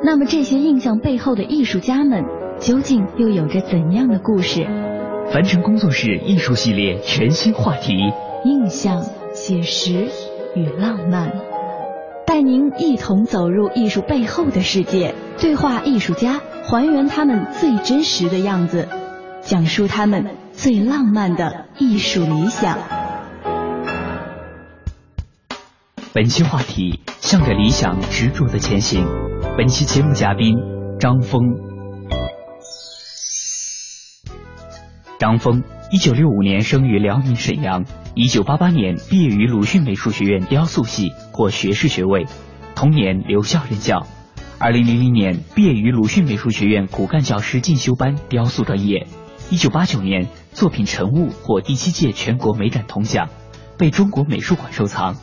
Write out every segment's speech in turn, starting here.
那么这些印象背后的艺术家们，究竟又有着怎样的故事？凡尘工作室艺术系列全新话题：印象、写实与浪漫，带您一同走入艺术背后的世界，对话艺术家，还原他们最真实的样子，讲述他们最浪漫的艺术理想。本期话题：向着理想执着的前行。本期节目嘉宾张峰。张峰，一九六五年生于辽宁沈阳，一九八八年毕业于鲁迅美术学院雕塑系，获学士学位，同年留校任教。二零零零年毕业于鲁迅美术学院骨干教师进修班雕塑专业。一九八九年作品《晨雾》获第七届全国美展铜奖，被中国美术馆收藏。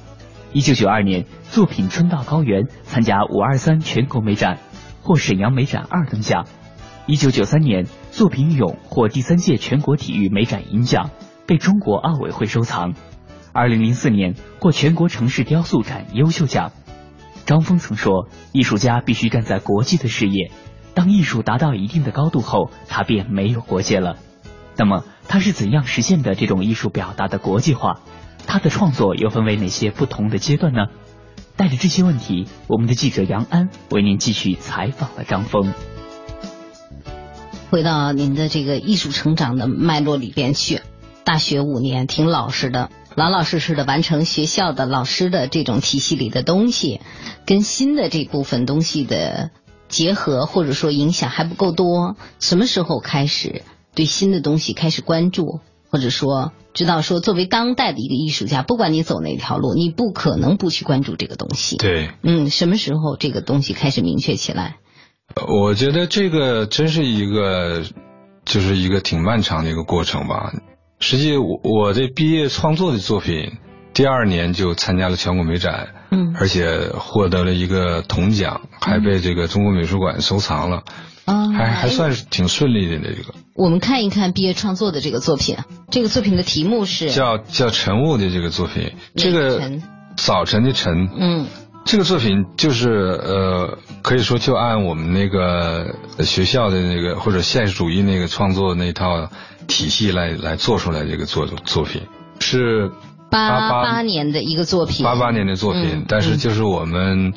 一九九二年，作品《春到高原》参加五二三全国美展，获沈阳美展二等奖。一九九三年，作品《咏》获第三届全国体育美展银奖，被中国奥委会收藏。二零零四年，获全国城市雕塑展优秀奖。张峰曾说：“艺术家必须站在国际的视野，当艺术达到一定的高度后，他便没有国界了。”那么，他是怎样实现的这种艺术表达的国际化？他的创作又分为哪些不同的阶段呢？带着这些问题，我们的记者杨安为您继续采访了张峰。回到您的这个艺术成长的脉络里边去，大学五年挺老实的，老老实实的完成学校的老师的这种体系里的东西，跟新的这部分东西的结合或者说影响还不够多。什么时候开始对新的东西开始关注？或者说，知道说，作为当代的一个艺术家，不管你走哪条路，你不可能不去关注这个东西。对，嗯，什么时候这个东西开始明确起来？我觉得这个真是一个，就是一个挺漫长的一个过程吧。实际我我这毕业创作的作品，第二年就参加了全国美展，嗯，而且获得了一个铜奖，还被这个中国美术馆收藏了。啊，还还算是挺顺利的这个。我们看一看毕业创作的这个作品，这个作品的题目是叫叫晨雾的这个作品，这个早晨的晨，嗯，这个作品就是呃，可以说就按我们那个学校的那个或者现实主义那个创作那套体系来来做出来这个作作品，是八八年的一个作品，八八年的作品，但是就是我们。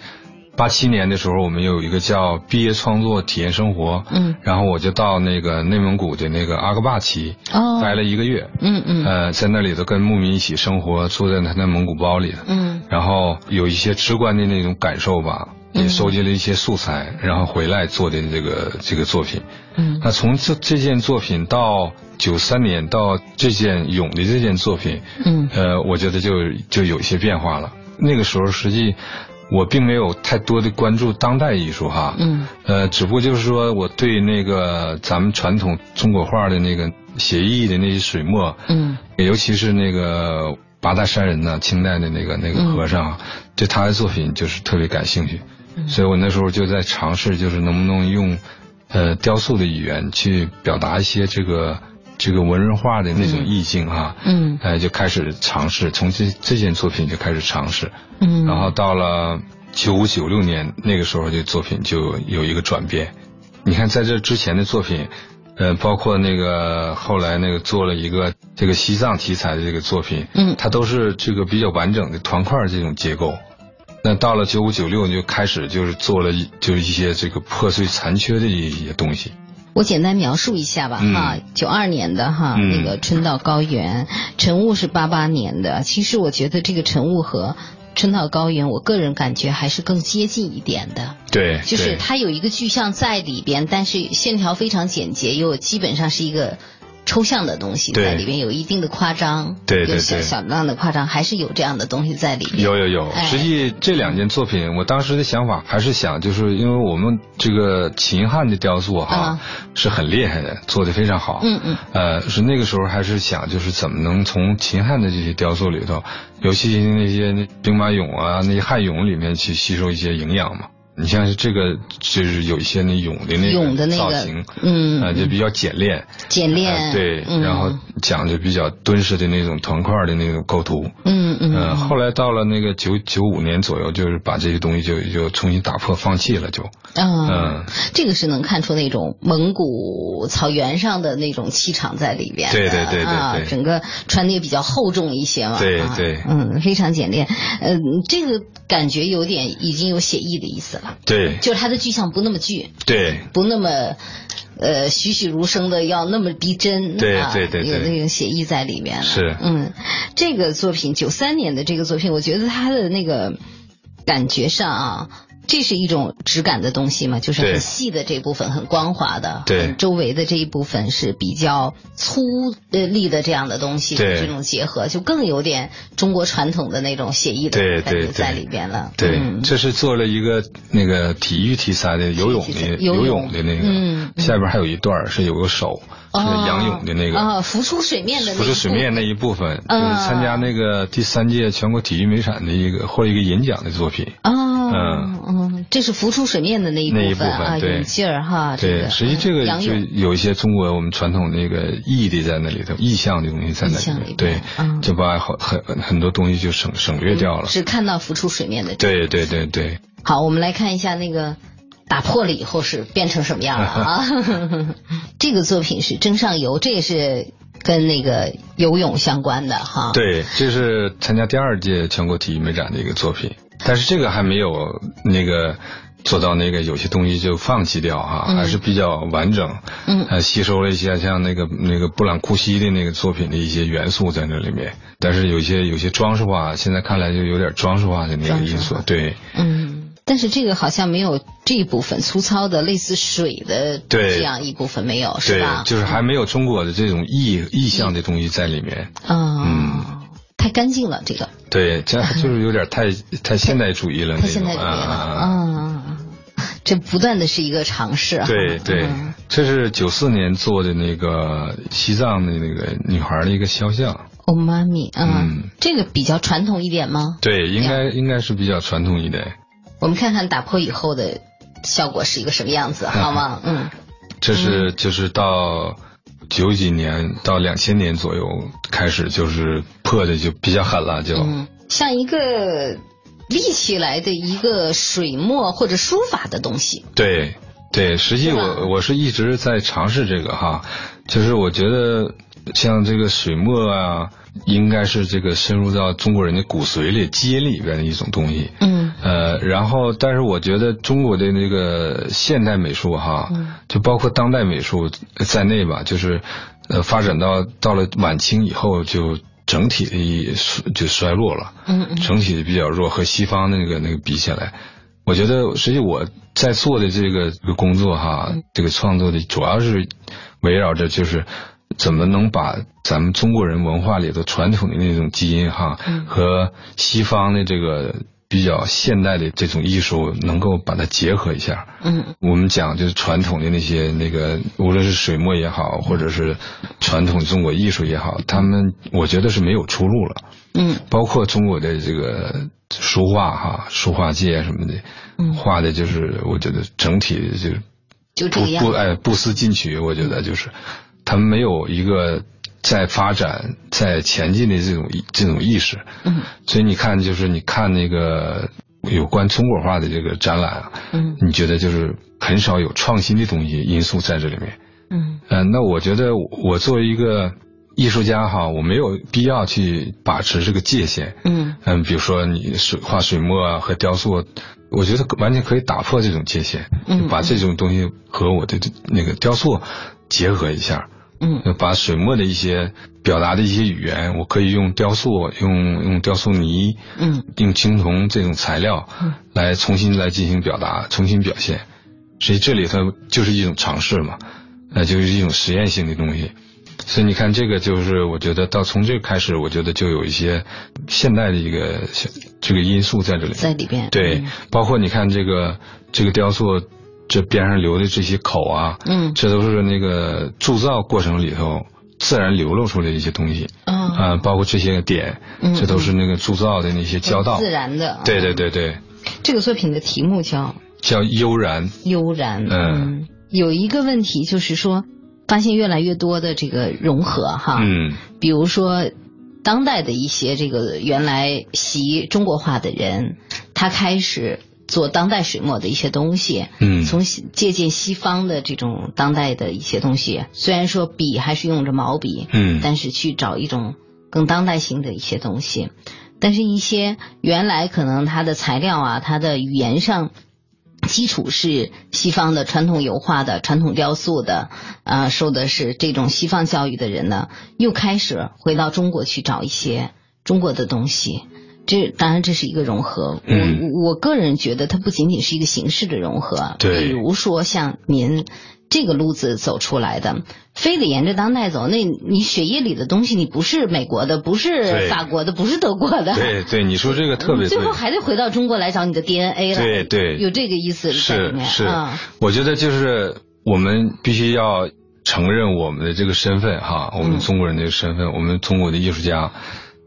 八七年的时候，我们有一个叫毕业创作体验生活，嗯，然后我就到那个内蒙古的那个阿克坝旗，哦，待了一个月，嗯嗯，呃，在那里头跟牧民一起生活，住在他那蒙古包里，嗯，然后有一些直观的那种感受吧，也收集了一些素材，然后回来做的这个这个作品，嗯，那从这这件作品到九三年到这件咏的这件作品，嗯，呃，我觉得就就有一些变化了，那个时候实际。我并没有太多的关注当代艺术哈，嗯，呃，只不过就是说我对那个咱们传统中国画的那个写意的那些水墨，嗯，尤其是那个八大山人呢，清代的那个那个和尚，对他的作品就是特别感兴趣，所以我那时候就在尝试，就是能不能用，呃，雕塑的语言去表达一些这个。这个文人画的那种意境哈，嗯，哎，就开始尝试，从这这件作品就开始尝试，嗯，然后到了九五九六年那个时候，这作品就有一个转变。你看，在这之前的作品，呃，包括那个后来那个做了一个这个西藏题材的这个作品，嗯，它都是这个比较完整的团块这种结构。那到了九五九六就开始就是做了就是一些这个破碎残缺的一些东西。我简单描述一下吧，哈，九二年的哈，那个春到高原，晨雾是八八年的。其实我觉得这个晨雾和春到高原，我个人感觉还是更接近一点的。对，就是它有一个具象在里边，但是线条非常简洁，又基本上是一个。抽象的东西在里面有一定的夸张，对对对，小小量的夸张，还是有这样的东西在里面。有有有，实际这两件作品，我当时的想法还是想，就是因为我们这个秦汉的雕塑哈是很厉害的，做的非常好。嗯嗯。呃，是那个时候还是想，就是怎么能从秦汉的这些雕塑里头，尤其那些兵马俑啊，那些汉俑里面去吸收一些营养嘛。你像是这个，就是有一些那俑的那个造型，嗯，啊，就比较简练，简练，对，然后讲究比较敦实的那种团块的那种构图，嗯嗯，后来到了那个九九五年左右，就是把这些东西就就重新打破，放弃了，就，嗯，这个是能看出那种蒙古草原上的那种气场在里边，对对对对，整个穿的也比较厚重一些嘛，对对，嗯，非常简练，嗯，这个感觉有点已经有写意的意思了。对，就是他的具象不那么具，对，不那么呃栩栩如生的，要那么逼真，对对对，有那种写意在里面了。是，嗯，这个作品九三年的这个作品，我觉得他的那个感觉上啊。这是一种质感的东西嘛，就是很细的这部分很光滑的，对，周围的这一部分是比较粗呃力的这样的东西，这种结合就更有点中国传统的那种写意的感觉在里边了。对，这是做了一个那个体育题材的游泳的游泳。的那个，下边还有一段是有个手是仰泳的那个。啊，浮出水面的浮出水面那一部分，就是参加那个第三届全国体育美产的一个获一个银奖的作品。啊，嗯嗯。这是浮出水面的那一部分啊，有劲儿哈。对，实际这个就有一些中国我们传统那个意的在那里头，意象的东西在那里面。对，就把很很很多东西就省省略掉了。只看到浮出水面的。对对对对。好，我们来看一下那个打破了以后是变成什么样了啊？这个作品是蒸上游，这也是跟那个游泳相关的哈。对，这是参加第二届全国体育美展的一个作品。但是这个还没有那个做到那个有些东西就放弃掉哈，还是比较完整。嗯，呃，吸收了一些像那个那个布朗库西的那个作品的一些元素在那里面。但是有些有些装饰化，现在看来就有点装饰化的那个因素。对，嗯，但是这个好像没有这一部分粗糙的类似水的这样一部分没有，是吧？对，就是还没有中国的这种意意象的东西在里面。嗯。太干净了，这个。对，这就是有点太 太现代主义了，太现代主义了，嗯，这不断的是一个尝试，对对，这是九四年做的那个西藏的那个女孩的一个肖像，哦妈咪，嗯，这个比较传统一点吗？对，应该应该是比较传统一点。我们看看打破以后的效果是一个什么样子，好吗？嗯，这是就是到。九几年到两千年左右开始，就是破的就比较狠了，就像一个立起来的一个水墨或者书法的东西。对对，实际我我是一直在尝试这个哈，就是我觉得像这个水墨啊。应该是这个深入到中国人的骨髓里、基因里边的一种东西。嗯。呃，然后，但是我觉得中国的那个现代美术哈，就包括当代美术在内吧，就是呃发展到到了晚清以后，就整体的就衰落了。嗯嗯。整体的比较弱，和西方的那个那个比起来，我觉得实际我在做的这个工作哈，这个创作的主要是围绕着就是。怎么能把咱们中国人文化里的传统的那种基因哈，和西方的这个比较现代的这种艺术，能够把它结合一下？嗯，我们讲就是传统的那些那个，无论是水墨也好，或者是传统中国艺术也好，他们我觉得是没有出路了。嗯，包括中国的这个书画哈，书画界什么的，嗯画的就是我觉得整体就就不不哎不思进取，我觉得就是。他们没有一个在发展、在前进的这种这种意识，嗯，所以你看，就是你看那个有关中国画的这个展览啊，嗯，你觉得就是很少有创新的东西因素在这里面，嗯，呃，那我觉得我作为一个艺术家哈，我没有必要去把持这个界限。嗯。嗯，比如说你水画水墨啊和雕塑，我觉得完全可以打破这种界限，嗯。把这种东西和我的那个雕塑结合一下。嗯把水墨的一些表达的一些语言，我可以用雕塑、用用雕塑泥、嗯用青铜这种材料嗯来重新来进行表达、重新表现。所以这里头就是一种尝试嘛，呃，就是一种实验性的东西。所以你看，这个就是我觉得到从这个开始，我觉得就有一些现代的一个这个因素在这里。在里边。对，包括你看这个这个雕塑，这边上留的这些口啊，嗯这都是那个铸造过程里头自然流露出来的一些东西嗯啊、包括这些点，嗯这都是那个铸造的那些胶道。自然的。对对。对对，这个作品的题目叫叫悠然。悠然。嗯有一个问题就是说，发现越来越多的这个融合哈，嗯比如说当代的一些这个原来习中国画的人，他开始做当代水墨的一些东西，嗯从西借鉴西方的这种当代的一些东西，虽然说笔还是用着毛笔，嗯但是去找一种更当代性的一些东西，但是一些原来可能它的材料啊，它的语言上。基础是西方的传统油画的、传统雕塑的，呃，受的是这种西方教育的人呢，又开始回到中国去找一些中国的东西。这当然这是一个融合。嗯我我个人觉得它不仅仅是一个形式的融合，对比如说像您这个路子走出来的，非得沿着当代走，那你血液里的东西，你不是美国的，不是法国的，不是德国的，对对，你说这个 特别对最。后还得回到中国来找你的 DNA 了。对对有这个意思在里面。是是嗯，我觉得就是我们必须要承认我们的这个身份哈，我们中国人的身份，我们中国的艺术家。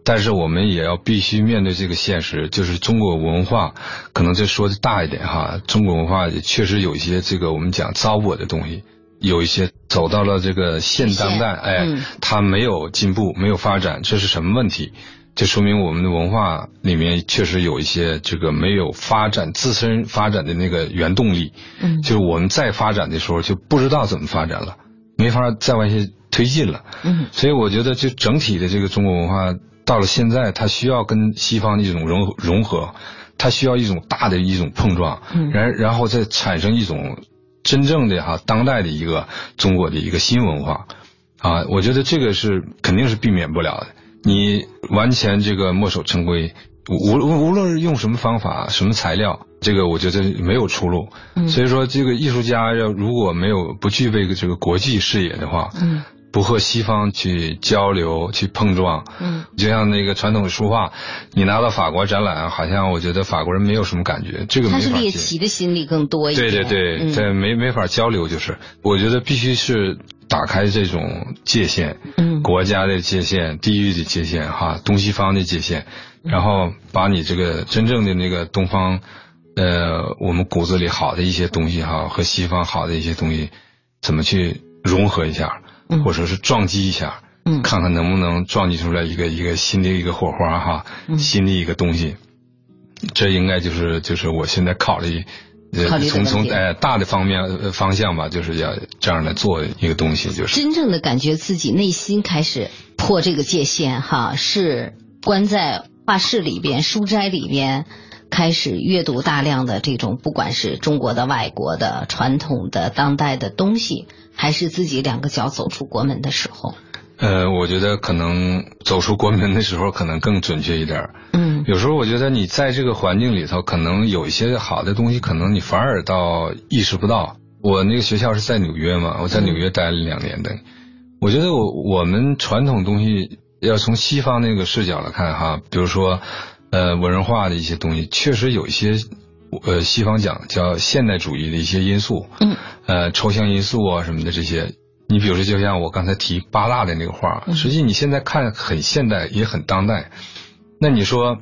但是我们也要必须面对这个现实，就是中国文化，可能这说的大一点哈，中国文化也确实有一些这个我们讲糟粕的东西，有一些走到了这个现当代，哎嗯，它没有进步，没有发展，这是什么问题？这说明我们的文化里面确实有一些这个没有发展自身发展的那个原动力，嗯就是我们再发展的时候就不知道怎么发展了，没法再往下推进了。嗯所以我觉得，就整体的这个中国文化到了现在，它需要跟西方的一种融融合，它需要一种大的一种碰撞，嗯然然后再产生一种真正的哈当代的一个中国的一个新文化，啊，我觉得这个是肯定是避免不了的。你完全这个墨守成规，无无无论是用什么方法、什么材料，这个我觉得没有出路。嗯所以说，这个艺术家要如果没有不具备这个国际视野的话，嗯不和西方去交流、去碰撞，嗯，就像那个传统书画，你拿到法国展览，好像我觉得法国人没有什么感觉，这个没他是猎奇的心理更多一对点。对对，嗯。这没没法交流，就是。我觉得必须是打开这种界限，嗯。国家的界限、地域的界限，哈，东西方的界限，嗯。然后把你这个真正的那个东方，呃，我们骨子里好的一些东西哈，和西方好的一些东西，怎么去融合一下，嗯。或者是撞击一下，嗯。看看能不能撞击出来一个一个新的一个火花哈，嗯。新的一个东西。这应该就是就是我现在考虑，从从呃大的方面呃方向吧，就是要这样来做一个东西，就是。真正的感觉自己内心开始破这个界限哈，是关在画室里边、书斋里边，开始阅读大量的这种不管是中国的、外国的、传统的、当代的东西，还是自己两个脚走出国门的时候。呃，我觉得可能走出国门的时候可能更准确一点儿。嗯有时候我觉得你在这个环境里头，可能有一些好的东西，可能你反而倒意识不到。我那个学校是在纽约嘛，我在纽约待了两年的。我觉得我我们传统东西要从西方那个视角来看哈，比如说呃文化的一些东西，确实有一些呃西方讲叫现代主义的一些因素，嗯呃抽象因素啊什么的这些。你比如说，就像我刚才提八大的那个画，嗯实际你现在看很现代，也很当代。那你说，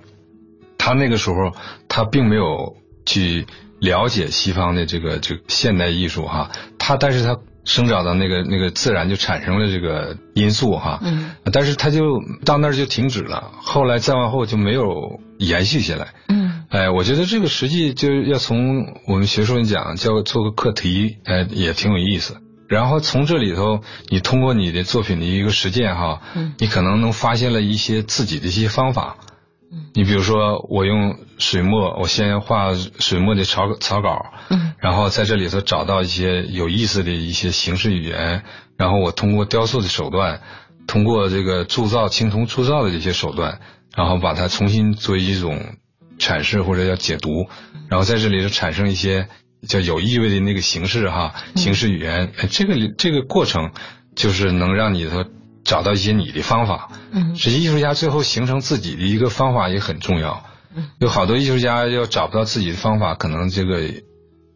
他那个时候他并没有去了解西方的这个这个现代艺术哈，他但是他生长的那个那个自然就产生了这个因素哈，嗯但是它就到那儿就停止了，后来再往后就没有延续下来。嗯哎，我觉得这个实际就要从我们学术上讲，叫做个课题，哎，也挺有意思。然后从这里头，你通过你的作品的一个实践哈，嗯你可能能发现了一些自己的一些方法。你比如说，我用水墨，我先画水墨的草草稿，嗯。然后在这里头找到一些有意思的一些形式语言，然后我通过雕塑的手段，通过这个铸造青铜铸造的这些手段，然后把它重新作为一种阐释或者叫解读，然后在这里头产生一些叫有意味的那个形式哈，形式语言，哎，这个这个过程就是能让你的找到一些你的方法。嗯实际艺术家最后形成自己的一个方法也很重要。嗯有好多艺术家要找不到自己的方法，可能这个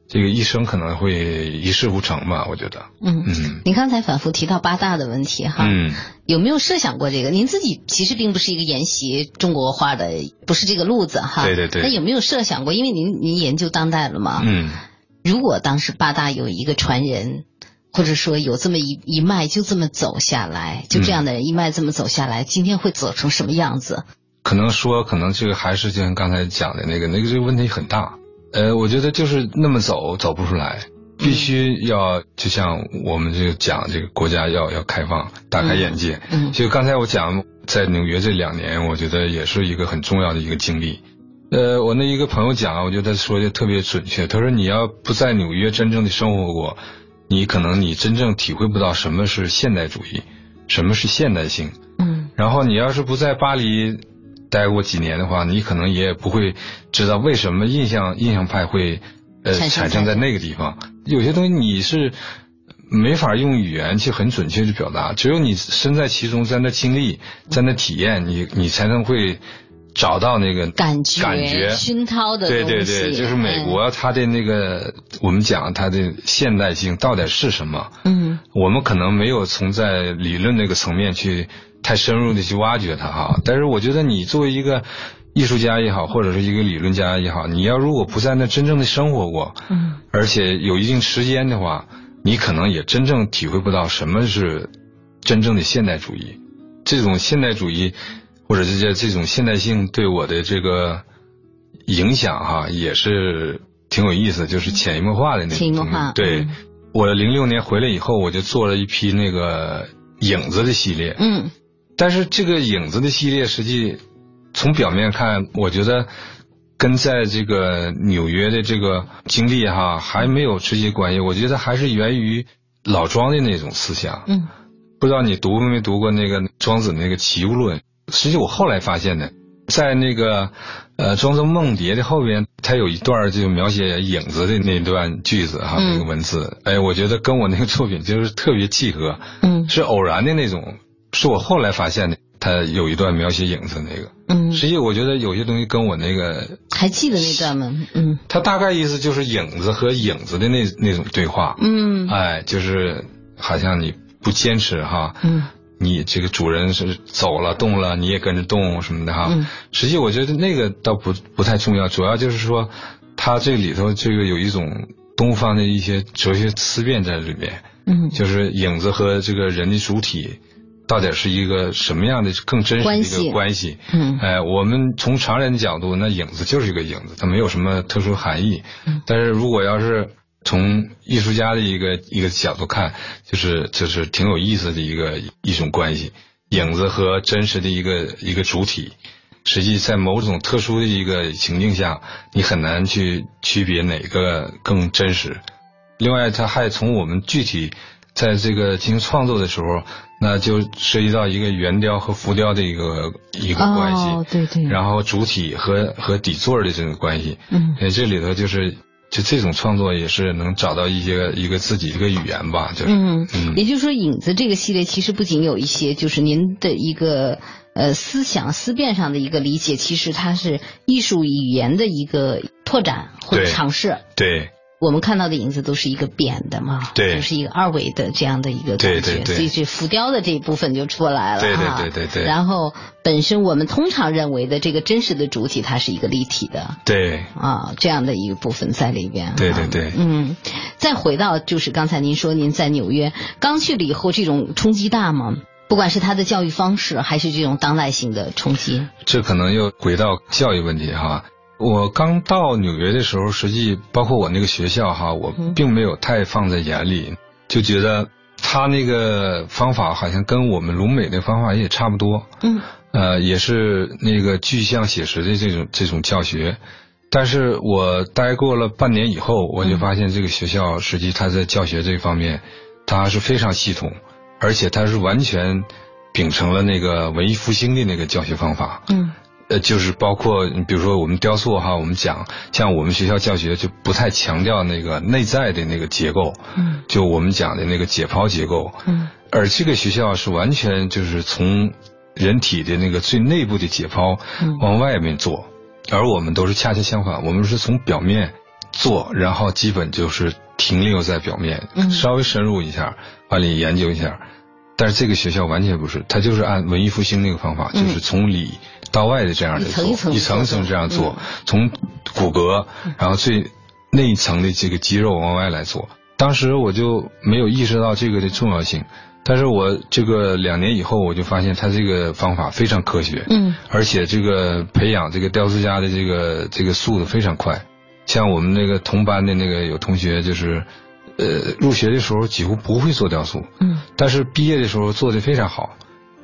这个一生可能会一事无成吧。我觉得，嗯。嗯您刚才反复提到八大的问题哈，嗯，有没有设想过这个？您自己其实并不是一个研习中国画的，不是这个路子哈。对对对那有没有设想过？因为您您研究当代了嘛，嗯，如果当时八大有一个传人，或者说有这么一一脉就这么走下来，就这样的人一脉这么走下来，今天会走成什么样子？可能说，可能这个还是就像刚才讲的那个，那个这个问题很大。呃，我觉得就是那么走走不出来，必须要就像我们这个讲这个国家要要开放，打开眼界。嗯就刚才我讲在纽约这两年，我觉得也是一个很重要的一个经历。呃，我那一个朋友讲，我觉得说的特别准确。他说你要不在纽约真正的生活过，你可能你真正体会不到什么是现代主义，什么是现代性。嗯然后你要是不在巴黎待过几年的话，你可能也不会知道为什么印象印象派会呃产生在那个地方。有些东西你是没法用语言去很准确去表达，只有你身在其中，在那经历，在那体验，你你才能会找到那个感觉感觉。熏陶的对，对对，就是美国它的那个我们讲它的现代性到底是什么？嗯。我们可能没有从在理论那个层面去太深入的去挖掘它哈，但是我觉得你作为一个艺术家也好，或者是一个理论家也好，你要如果不在那真正的生活过，嗯。而且有一定时间的话，你可能也真正体会不到什么是真正的现代主义。这种现代主义，或者这这这种现代性对我的这个影响哈，也是挺有意思，就是潜移默化的那种潜移默化对，嗯我零六年回来以后，我就做了一批那个影子的系列。嗯但是这个影子的系列，实际从表面看，我觉得跟在这个纽约的这个经历哈还没有直接关系。我觉得还是源于老庄的那种思想。嗯不知道你读没读过那个庄子那个《齐物论》？实际我后来发现的，在那个呃庄周梦蝶的后边，它有一段就描写影子的那段句子哈，嗯那个文字，哎，我觉得跟我那个作品就是特别契合。嗯是偶然的那种，是我后来发现的。他有一段描写影子那个，嗯，实际我觉得有些东西跟我那个，还记得那段吗？嗯他大概意思就是影子和影子的那那种对话，嗯哎，就是好像你不坚持哈，嗯你这个主人是走了动了，你也跟着动什么的哈。嗯实际我觉得那个倒不不太重要，主要就是说，它这里头这个有一种东方的一些哲学思辨在里面。嗯就是影子和这个人的主体到底是一个什么样的更真实的一个关系？嗯哎，我们从常人的角度，那影子就是一个影子，它没有什么特殊含义。嗯但是如果要是从艺术家的一个一个角度看，就是就是挺有意思的一个一种关系，影子和真实的一个一个主体，实际在某种特殊的一个情境下，你很难去区别哪个更真实。另外，它还从我们具体在这个进行创作的时候，那就涉及到一个圆雕和浮雕的一个一个关系，哦对对，然后主体和和底座的这种关系。嗯呃，这里头就是就这种创作也是能找到一些一个自己一个语言吧，就是嗯，嗯也就是说，影子这个系列其实不仅有一些，就是您的一个呃思想思辨上的一个理解，其实它是艺术语言的一个拓展或者尝试。对我们看到的影子都是一个扁的嘛，对就是一个二维的这样的一个感觉，对对对所以这浮雕的这一部分就出来了对对对对对然后本身我们通常认为的这个真实的主体，它是一个立体的。对啊，这样的一个部分在里边。啊对对对嗯，再回到就是刚才您说您在纽约刚去了以后，这种冲击大吗？不管是他的教育方式，还是这种当代性的冲击。这可能又回到教育问题哈。我刚到纽约的时候，实际包括我那个学校哈，我嗯并没有太放在眼里。就觉得他那个方法好像跟我们鲁美的方法也差不多。嗯。呃，也是那个具象写实的这种这种教学，但是我待过了半年以后，我就发现这个学校实际他在教学这方面，他是非常系统，而且他是完全秉承了那个文艺复兴的那个教学方法。嗯。呃，就是包括比如说我们雕塑哈，我们讲像我们学校教学就不太强调那个内在的那个结构，嗯，就我们讲的那个解剖结构，嗯，而这个学校是完全就是从人体的那个最内部的解剖往外面做，而我们都是恰恰相反，我们是从表面做，然后基本就是停留在表面，稍微深入一下，把你研究一下。但是这个学校完全不是，它就是按文艺复兴那个方法，就是从里到外的这样的做，一层一层这样做，从骨骼，然后最内层的这个肌肉往外来做。当时我就没有意识到这个的重要性，但是我这个两年以后，我就发现他这个方法非常科学，嗯，而且这个培养这个雕塑家的这个这个速度非常快。像我们那个同班的那个有同学就是。呃，入学的时候几乎不会做雕塑，嗯，但是毕业的时候做的非常好，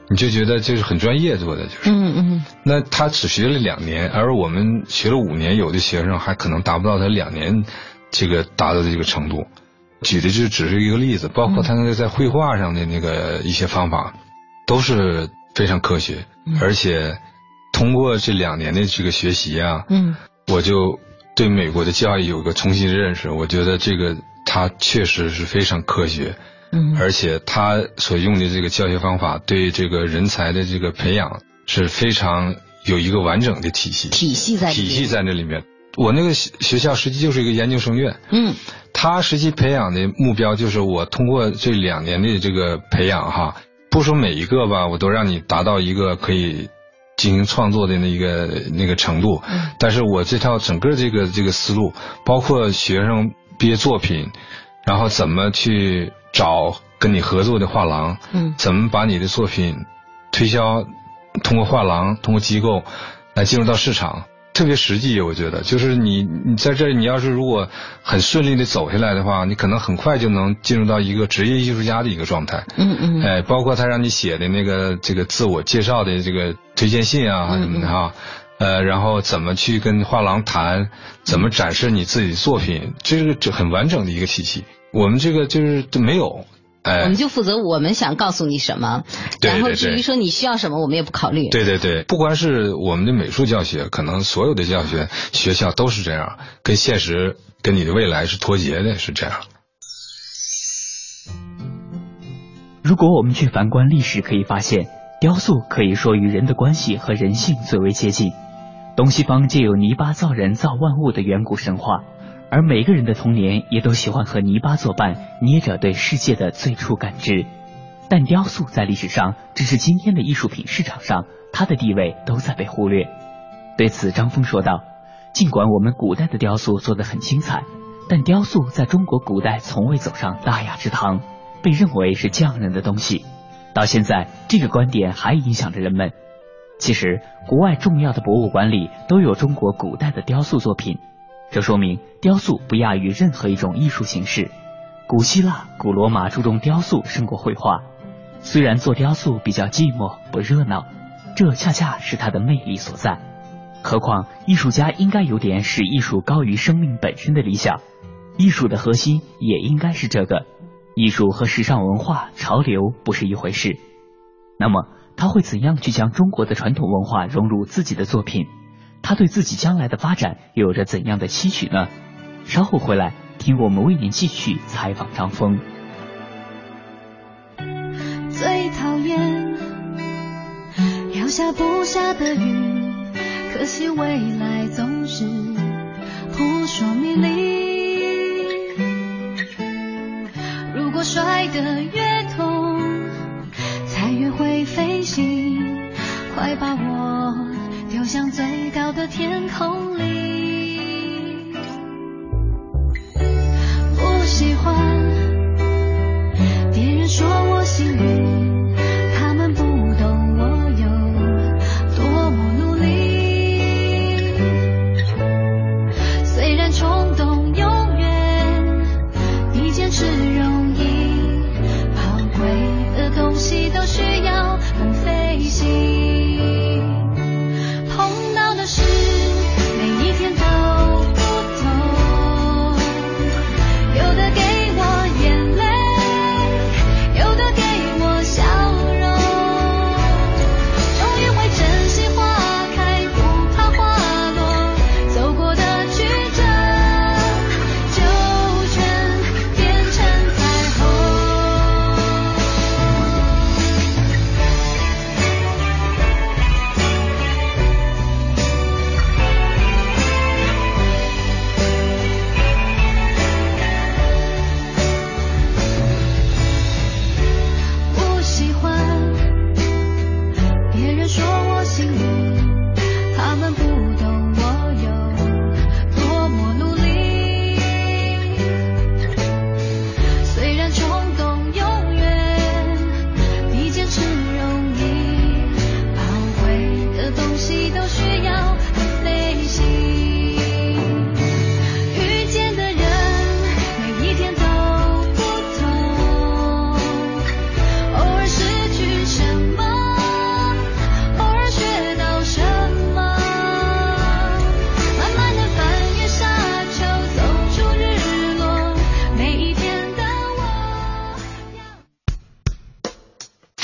你就觉得就是很专业做的，就是，嗯嗯。那他只学了两年，而我们学了五年，有的学生还可能达不到他两年这个达到的这个程度。举的就只是一个例子，包括他那个在绘画上的那个一些方法，都是非常科学，而且通过这两年的这个学习啊，嗯，我就对美国的教育有个重新认识，我觉得这个。他确实是非常科学，嗯，而且他所用的这个教学方法对这个人才的这个培养是非常有一个完整的体系，体系在体系在那里面。我那个学校实际就是一个研究生院，嗯，他实际培养的目标就是我通过这两年的这个培养哈，不说每一个吧，我都让你达到一个可以进行创作的那一个那个程度，嗯，但是我这套整个这个这个思路，包括学生。毕业作品，然后怎么去找跟你合作的画廊？嗯，怎么把你的作品推销？通过画廊，通过机构来进入到市场，特别实际。我觉得，就是你你在这，你要是如果很顺利的走下来的话，你可能很快就能进入到一个职业艺术家的一个状态。嗯嗯。哎，包括他让你写的那个这个自我介绍的这个推荐信啊什么的哈。呃，然后怎么去跟画廊谈，怎么展示你自己的作品，这是这很完整的一个体系。我们这个就是没有，哎，我们就负责我们想告诉你什么，然后至于说你需要什么，我们也不考虑。对对对，不光是我们的美术教学，可能所有的教学学校都是这样，跟现实、跟你的未来是脱节的，是这样。如果我们去反观历史，可以发现，雕塑可以说与人的关系和人性最为接近。东西方皆有泥巴造人造万物的远古神话，而每个人的童年也都喜欢和泥巴作伴，捏着对世界的最初感知。但雕塑在历史上，只是今天的艺术品市场上，它的地位都在被忽略。对此，张峰说道：“尽管我们古代的雕塑做得很精彩，但雕塑在中国古代从未走上大雅之堂，被认为是匠人的东西。到现在，这个观点还影响着人们。”其实，国外重要的博物馆里都有中国古代的雕塑作品，这说明雕塑不亚于任何一种艺术形式。古希腊、古罗马注重雕塑胜过绘画，虽然做雕塑比较寂寞不热闹，这恰恰是它的魅力所在。何况艺术家应该有点使艺术高于生命本身的理想，艺术的核心也应该是这个。艺术和时尚文化潮流不是一回事。那么。他会怎样去将中国的传统文化融入自己的作品？他对自己将来的发展有着怎样的期许呢？稍后回来听我们为您继续采访张峰。最讨厌要下不下的雨，可惜未来总是扑朔迷离。如果摔得越痛。才越会飞行，快把我丢向最高的天空里。不喜欢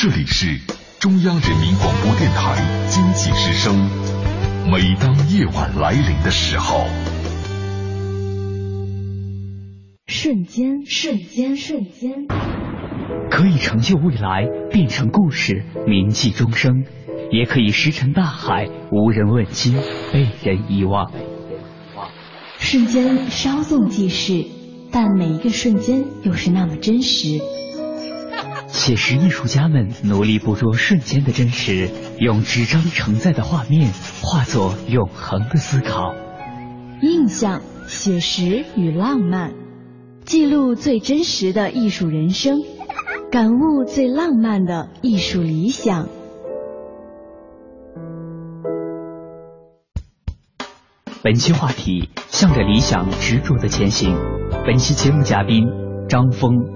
这里是中央人民广播电台经济之声。每当夜晚来临的时候，瞬间，瞬间，瞬间，可以成就未来，变成故事，铭记终生；也可以石沉大海，无人问津，被人遗忘。瞬间稍纵即逝，但每一个瞬间又是那么真实。写实艺术家们努力捕捉瞬间的真实，用纸张承载的画面化作永恒的思考。印象、写实与浪漫，记录最真实的艺术人生，感悟最浪漫的艺术理想。本期话题：向着理想执着的前行。本期节目嘉宾：张峰。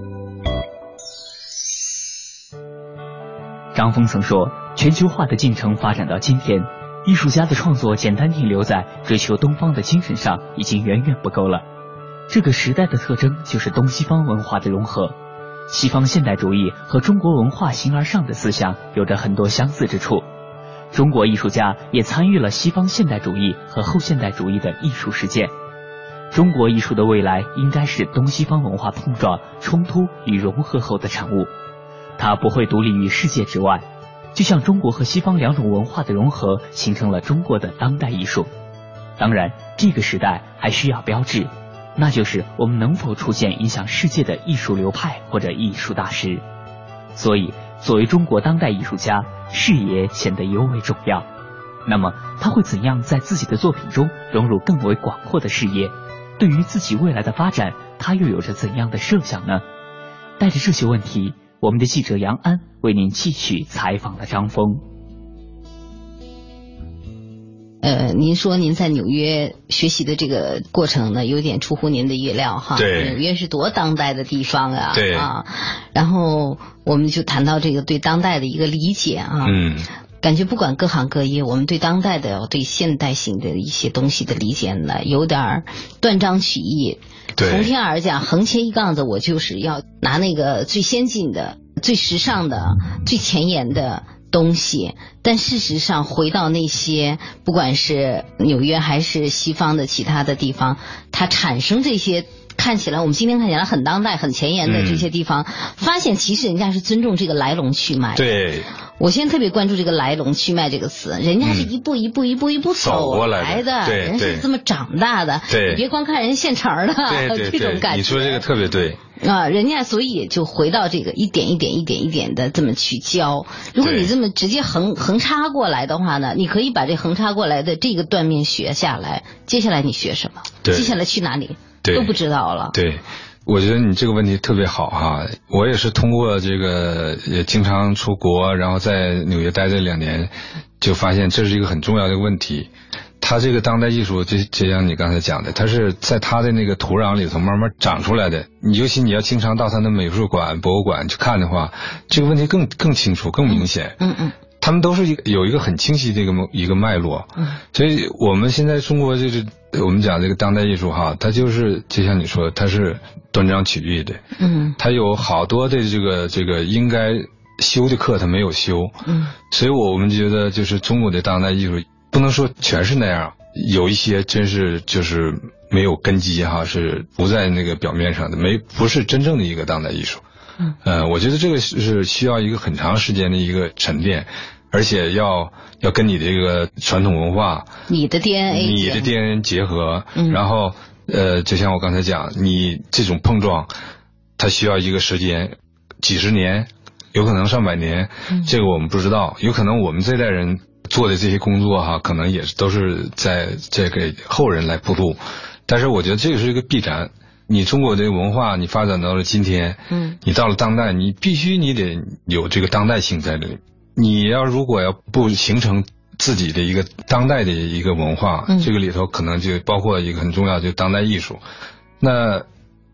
张峰曾说：“全球化的进程发展到今天，艺术家的创作简单停留在追求东方的精神上，已经远远不够了。这个时代的特征就是东西方文化的融合。西方现代主义和中国文化形而上的思想有着很多相似之处。中国艺术家也参与了西方现代主义和后现代主义的艺术实践。中国艺术的未来应该是东西方文化碰撞、冲突与融合后的产物。”它不会独立于世界之外，就像中国和西方两种文化的融合，形成了中国的当代艺术。当然，这个时代还需要标志，那就是我们能否出现影响世界的艺术流派或者艺术大师。所以，作为中国当代艺术家，视野显得尤为重要。那么，他会怎样在自己的作品中融入更为广阔的视野？对于自己未来的发展，他又有着怎样的设想呢？带着这些问题。我们的记者杨安为您继续采访了张峰。呃，您说您在纽约学习的这个过程呢，有点出乎您的意料哈。对。纽约是多当代的地方啊。对。啊，然后我们就谈到这个对当代的一个理解啊。嗯。感觉不管各行各业，我们对当代的、对现代性的一些东西的理解呢，有点断章取义。从天而降，横切一杠子，我就是要拿那个最先进的、最时尚的、最前沿的东西。但事实上，回到那些不管是纽约还是西方的其他的地方，它产生这些看起来我们今天看起来很当代、很前沿的这些地方，发现其实人家是尊重这个来龙去脉。对。我现在特别关注这个来龙去脉这个词，人家是一步一步一步一步走过来的，人是这么长大的。对，你别光看人现成的，这种感觉。你说这个特别对啊，人家所以就回到这个一点一点一点一点的这么去教。如果你这么直接横横插过来的话呢，你可以把这横插过来的这个断面学下来，接下来你学什么？接下来去哪里？都不知道了。对。我觉得你这个问题特别好哈，我也是通过这个也经常出国，然后在纽约待这两年，就发现这是一个很重要的问题。他这个当代艺术，就就像你刚才讲的，它是在它的那个土壤里头慢慢长出来的。你尤其你要经常到他的美术馆、博物馆去看的话，这个问题更更清楚、更明显。嗯嗯。他们都是一有一个很清晰的一个一个脉络，所以我们现在中国就是我们讲这个当代艺术哈，它就是就像你说，它是断章取义的，嗯，它有好多的这个这个应该修的课它没有修，嗯，所以我们觉得就是中国的当代艺术不能说全是那样，有一些真是就是没有根基哈，是不在那个表面上的，没不是真正的一个当代艺术。嗯，我觉得这个是需要一个很长时间的一个沉淀，而且要要跟你的这个传统文化、你的 DNA、你的 DNA 结合，然后呃，就像我刚才讲，你这种碰撞，它需要一个时间，几十年，有可能上百年，这个我们不知道，有可能我们这代人做的这些工作哈，可能也是都是在在给后人来铺路，但是我觉得这个是一个必然。你中国的文化，你发展到了今天，嗯，你到了当代，你必须你得有这个当代性在这里。你要如果要不形成自己的一个当代的一个文化，嗯这个里头可能就包括一个很重要，就当代艺术。那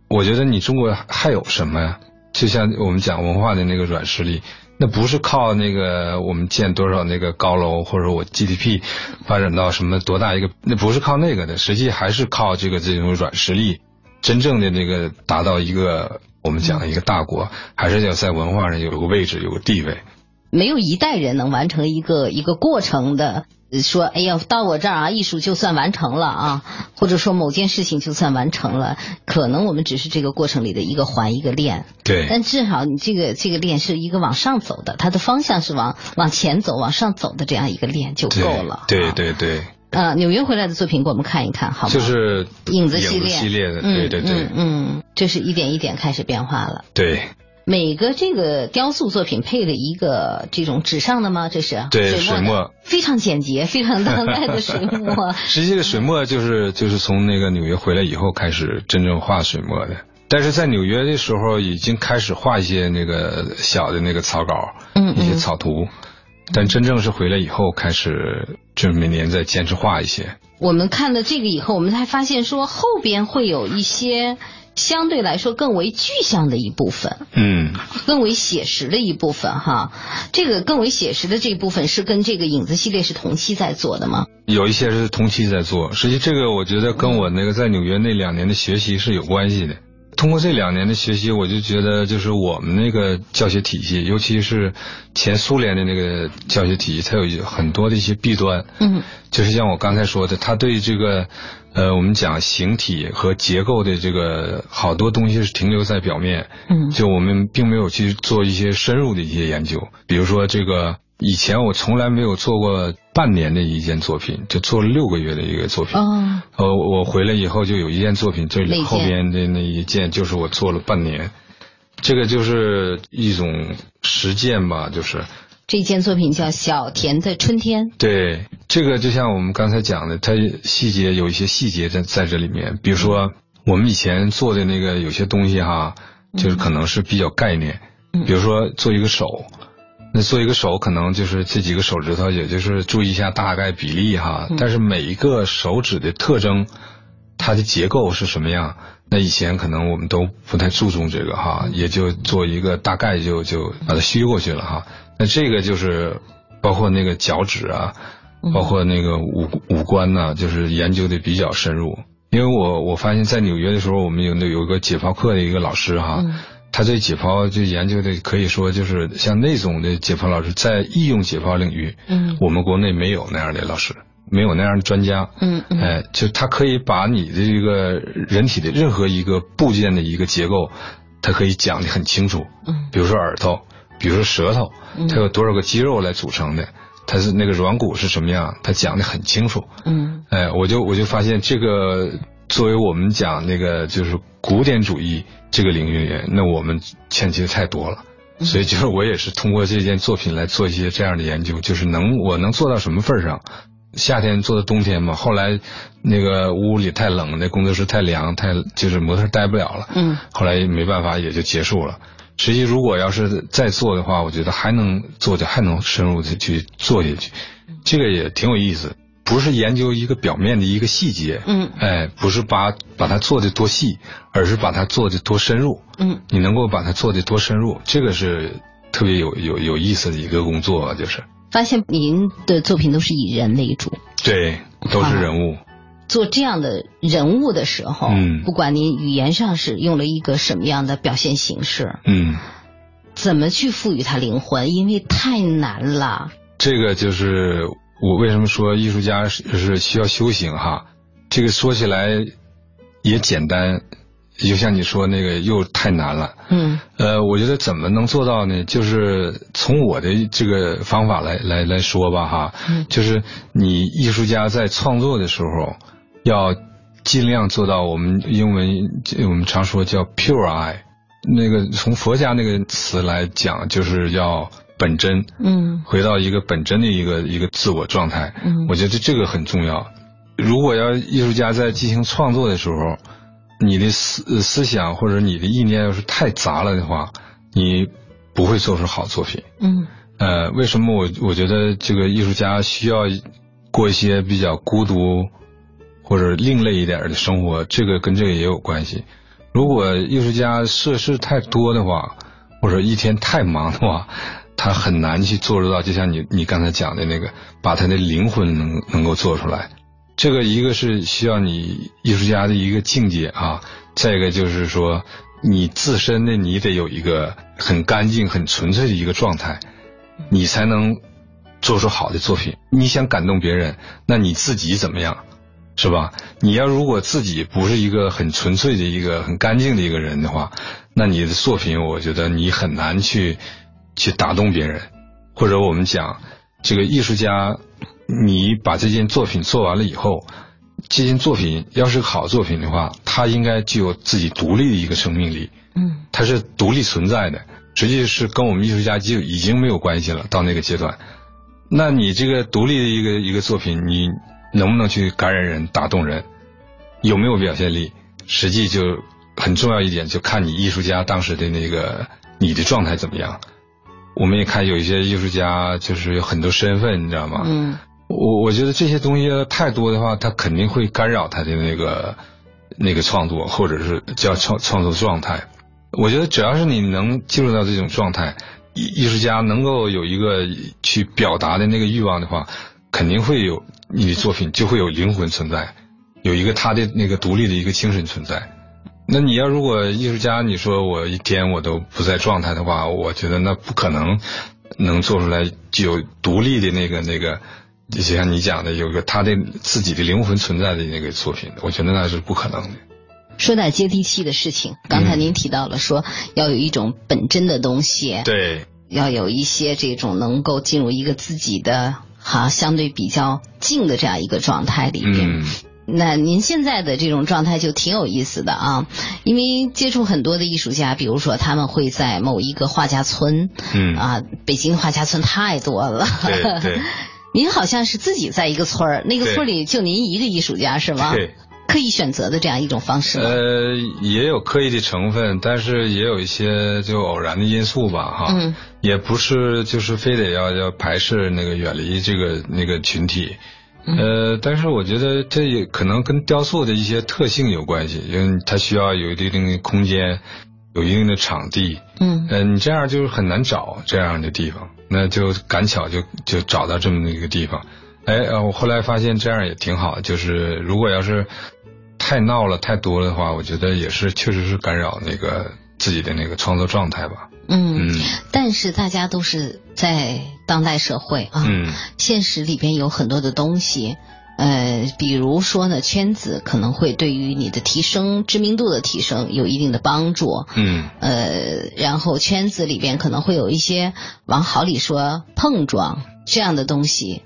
我觉得你中国还有什么呀？就像我们讲文化的那个软实力，那不是靠那个我们建多少那个高楼，或者我 GDP 发展到什么多大一个，那不是靠那个的，实际还是靠这个这种软实力。真正的那个达到一个我们讲的一个大国，还是要在文化上有个位置、有个地位。没有一代人能完成一个一个过程的。说，哎呀，到我这儿啊，艺术就算完成了啊，或者说某件事情就算完成了，可能我们只是这个过程里的一个环一个链。对。但至少你这个这个链是一个往上走的，它的方向是往往前走、往上走的这样一个链就够了。对对对。呃，纽约回来的作品给我们看一看，好吗？就是影子系列系列的，对对对，嗯，这是一点一点开始变化了。对。每个这个雕塑作品配了一个这种纸上的吗？这是对水墨，非常简洁，非常当代的水墨。实际的水墨就是就是从那个纽约回来以后开始真正画水墨的，但是在纽约的时候已经开始画一些那个小的那个草稿，嗯，一些草图，但真正是回来以后开始就是每年在坚持画一些。我们看了这个以后，我们才发现说后边会有一些。相对来说更为具象的一部分，嗯，更为写实的一部分哈。这个更为写实的这一部分是跟这个影子系列是同期在做的吗？有一些是同期在做，实际这个我觉得跟我那个在纽约那两年的学习是有关系的。通过这两年的学习，我就觉得就是我们那个教学体系，尤其是前苏联的那个教学体系，它有很多的一些弊端。嗯，就是像我刚才说的，它对这个呃，我们讲形体和结构的这个好多东西是停留在表面。嗯，就我们并没有去做一些深入的一些研究，比如说这个。以前我从来没有做过半年的一件作品，就做了六个月的一个作品。哦，呃，我回来以后就有一件作品，这里后边的那一件就是我做了半年，这个就是一种实践吧，就是。这件作品叫《小田的春天》。对，这个就像我们刚才讲的，它细节有一些细节在在这里面，比如说我们以前做的那个有些东西哈，就是可能是比较概念，比如说做一个手。那做一个手，可能就是这几个手指头，也就是注意一下大概比例哈。但是每一个手指的特征，它的结构是什么样？那以前可能我们都不太注重这个哈，也就做一个大概就就把它虚过去了哈。那这个就是包括那个脚趾啊，包括那个五五官呢，就是研究的比较深入。因为我我发现，在纽约的时候，我们有那有一个解剖课的一个老师哈。他对解剖就研究的可以说就是像那种的解剖老师，在应用解剖领域，嗯，我们国内没有那样的老师，没有那样的专家，嗯嗯，哎，就他可以把你的这个人体的任何一个部件的一个结构，他可以讲的很清楚，嗯，比如说耳朵，比如说舌头，它有多少个肌肉来组成的，它是那个软骨是什么样，他讲的很清楚，嗯，哎，我就我就发现这个。作为我们讲那个就是古典主义这个领域里，那我们欠缺太多了，所以就是我也是通过这件作品来做一些这样的研究，就是能我能做到什么份上？夏天做到冬天嘛，后来那个屋里太冷，那工作室太凉，太就是模特待不了了，嗯，后来没办法也就结束了。实际如果要是再做的话，我觉得还能做就还能深入的去做下去，这个也挺有意思。不是研究一个表面的一个细节，嗯，哎，不是把把它做的多细，而是把它做的多深入，嗯，你能够把它做的多深入，这个是特别有有有意思的一个工作，就是。发现您的作品都是以人为主，对，都是人物，做这样的人物的时候，嗯，不管您语言上是用了一个什么样的表现形式，嗯，怎么去赋予它灵魂，因为太难了，这个就是。我为什么说艺术家是是需要修行哈？这个说起来也简单，就像你说那个又太难了。嗯。呃，我觉得怎么能做到呢？就是从我的这个方法来来来说吧哈。嗯。就是你艺术家在创作的时候，要尽量做到我们英文我们常说叫 pure eye，那个从佛家那个词来讲，就是要。本真，嗯，回到一个本真的一个一个自我状态，嗯，我觉得这个很重要。如果要艺术家在进行创作的时候，你的思思想或者你的意念要是太杂了的话，你不会做出好作品。嗯，呃，为什么我我觉得这个艺术家需要过一些比较孤独或者另类一点的生活？这个跟这个也有关系。如果艺术家涉事太多的话，或者一天太忙的话，他很难去做得到，就像你你刚才讲的那个，把他的灵魂能能够做出来。这个一个是需要你艺术家的一个境界啊，再一个就是说你自身的你得有一个很干净、很纯粹的一个状态。你才能做出好的作品。你想感动别人，那你自己怎么样，是吧？你要如果自己不是一个很纯粹的一个很干净的一个人的话，那你的作品，我觉得你很难去去打动别人。或者我们讲，这个艺术家，你把这件作品做完了以后，这件作品要是好作品的话，它应该具有自己独立的一个生命力。嗯，它是独立存在的。实际是跟我们艺术家就已经没有关系了。到那个阶段，那你这个独立的一个一个作品，你能不能去感染人、打动人，有没有表现力？实际就很重要一点，就看你艺术家当时的那个你的状态怎么样。我们也看有一些艺术家就是有很多身份，你知道吗？嗯，我我觉得这些东西太多的话，他肯定会干扰他的那个那个创作，或者是叫创创作状态。我觉得只要是你能进入到这种状态，艺艺术家能够有一个去表达的那个欲望的话，肯定会有你的作品就会有灵魂存在，有一个他的那个独立的一个精神存在。那你要如果艺术家你说我一天我都不在状态的话，我觉得那不可能能做出来具有独立的那个那个，就像你讲的有个他的自己的灵魂存在的那个作品，我觉得那是不可能的。说点接地气的事情，刚才您提到了说要有一种本真的东西，对，要有一些这种能够进入一个自己的哈相对比较静的这样一个状态里边。嗯那您现在的这种状态就挺有意思的啊，因为接触很多的艺术家，比如说他们会在某一个画家村，嗯啊，北京画家村太多了，对对 您好像是自己在一个村儿，那个村里就您一个艺术家是吗？对。刻意选择的这样一种方式？呃，也有刻意的成分，但是也有一些就偶然的因素吧，哈，嗯，也不是就是非得要要排斥那个远离这个那个群体，嗯呃，但是我觉得这也可能跟雕塑的一些特性有关系，因为它需要有一定的空间，有一定的场地，嗯。呃，你这样就是很难找这样的地方，那就赶巧就就找到这么一个地方，哎，呃我后来发现这样也挺好，就是如果要是太闹了、太多了的话，我觉得也是确实是干扰那个自己的那个创作状态吧。嗯，嗯但是大家都是在当代社会啊，嗯现实里边有很多的东西。呃，比如说呢，圈子可能会对于你的提升、知名度的提升有一定的帮助。嗯呃，然后圈子里边可能会有一些往好里说碰撞这样的东西。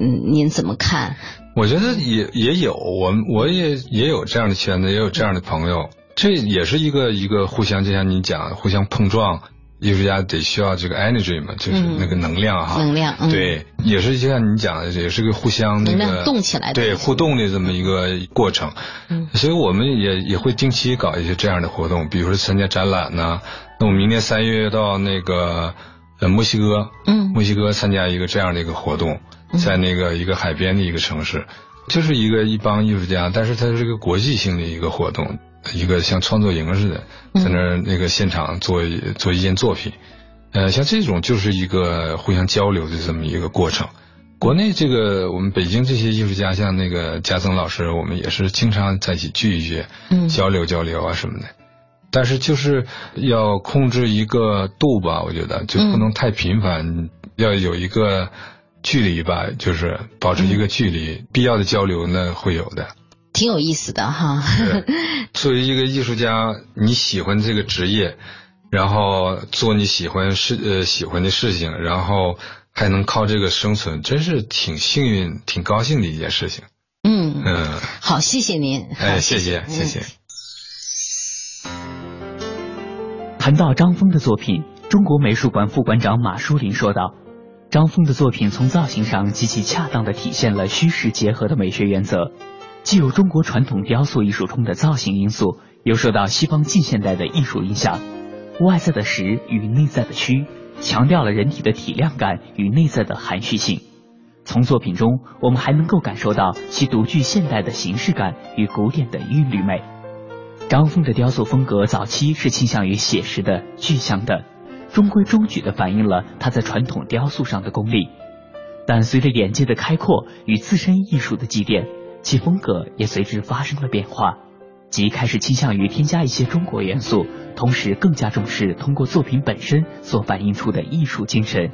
嗯，您怎么看？我觉得也也有，我们我也也有这样的圈子，也有这样的朋友，这也是一个一个互相，就像你讲，互相碰撞。艺术家得需要这个 energy 嘛，就是嗯那个能量哈。能量嗯对，也是就像你讲的，也是个互相那能个量动起来的对互动的这么一个过程。嗯所以我们也也会定期搞一些这样的活动，比如说参加展览呐、那我明年三月到那个呃墨西哥，嗯墨西哥参加一个这样的一个活动，在那个一个海边的一个城市，就是一个一帮艺术家，但是它是一个国际性的一个活动，一个像创作营似的，在那儿那个现场做一做一件作品，呃，像这种就是一个互相交流的这么一个过程。国内这个我们北京这些艺术家，像那个嘉增老师，我们也是经常在一起聚一聚，嗯交流交流啊什么的。但是就是要控制一个度吧，我觉得就不能太频繁，要有一个距离吧，就是保持一个距离，必要的交流呢会有的。挺有意思的哈。作为一个艺术家，你喜欢这个职业，然后做你喜欢事呃喜欢的事情，然后还能靠这个生存，真是挺幸运、挺高兴的一件事情。嗯，嗯，好，谢谢您。哎，好谢谢谢谢。谈到张峰的作品，中国美术馆副馆长马淑林说道：“张峰的作品从造型上极其恰当的体现了虚实结合的美学原则，既有中国传统雕塑艺术中的造型因素，又受到西方近现代的艺术影响。外在的实与内在的虚，强调了人体的体量感与内在的含蓄性。从作品中，我们还能够感受到其独具现代的形式感与古典的韵律美。”张峰的雕塑风格早期是倾向于写实的、具象的，中规中矩地反映了他在传统雕塑上的功力。但随着眼界的开阔与自身艺术的积淀，其风格也随之发生了变化，即开始倾向于添加一些中国元素，同时更加重视通过作品本身所反映出的艺术精神。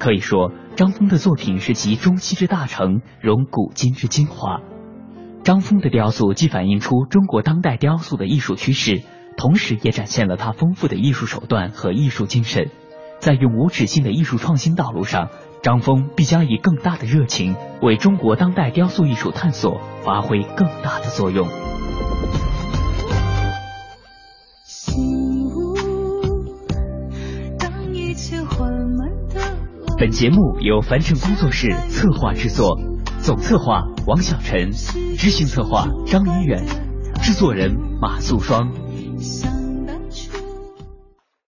可以说，张峰的作品是集中西之大成，融古今之精华。张峰的雕塑既反映出中国当代雕塑的艺术趋势，同时也展现了他丰富的艺术手段和艺术精神。在永无止境的艺术创新道路上，张峰必将以更大的热情为中国当代雕塑艺术探索发挥更大的作用。本节目由凡尘工作室策划制作，总策划王小晨，执行策划张怡远，制作人马素双。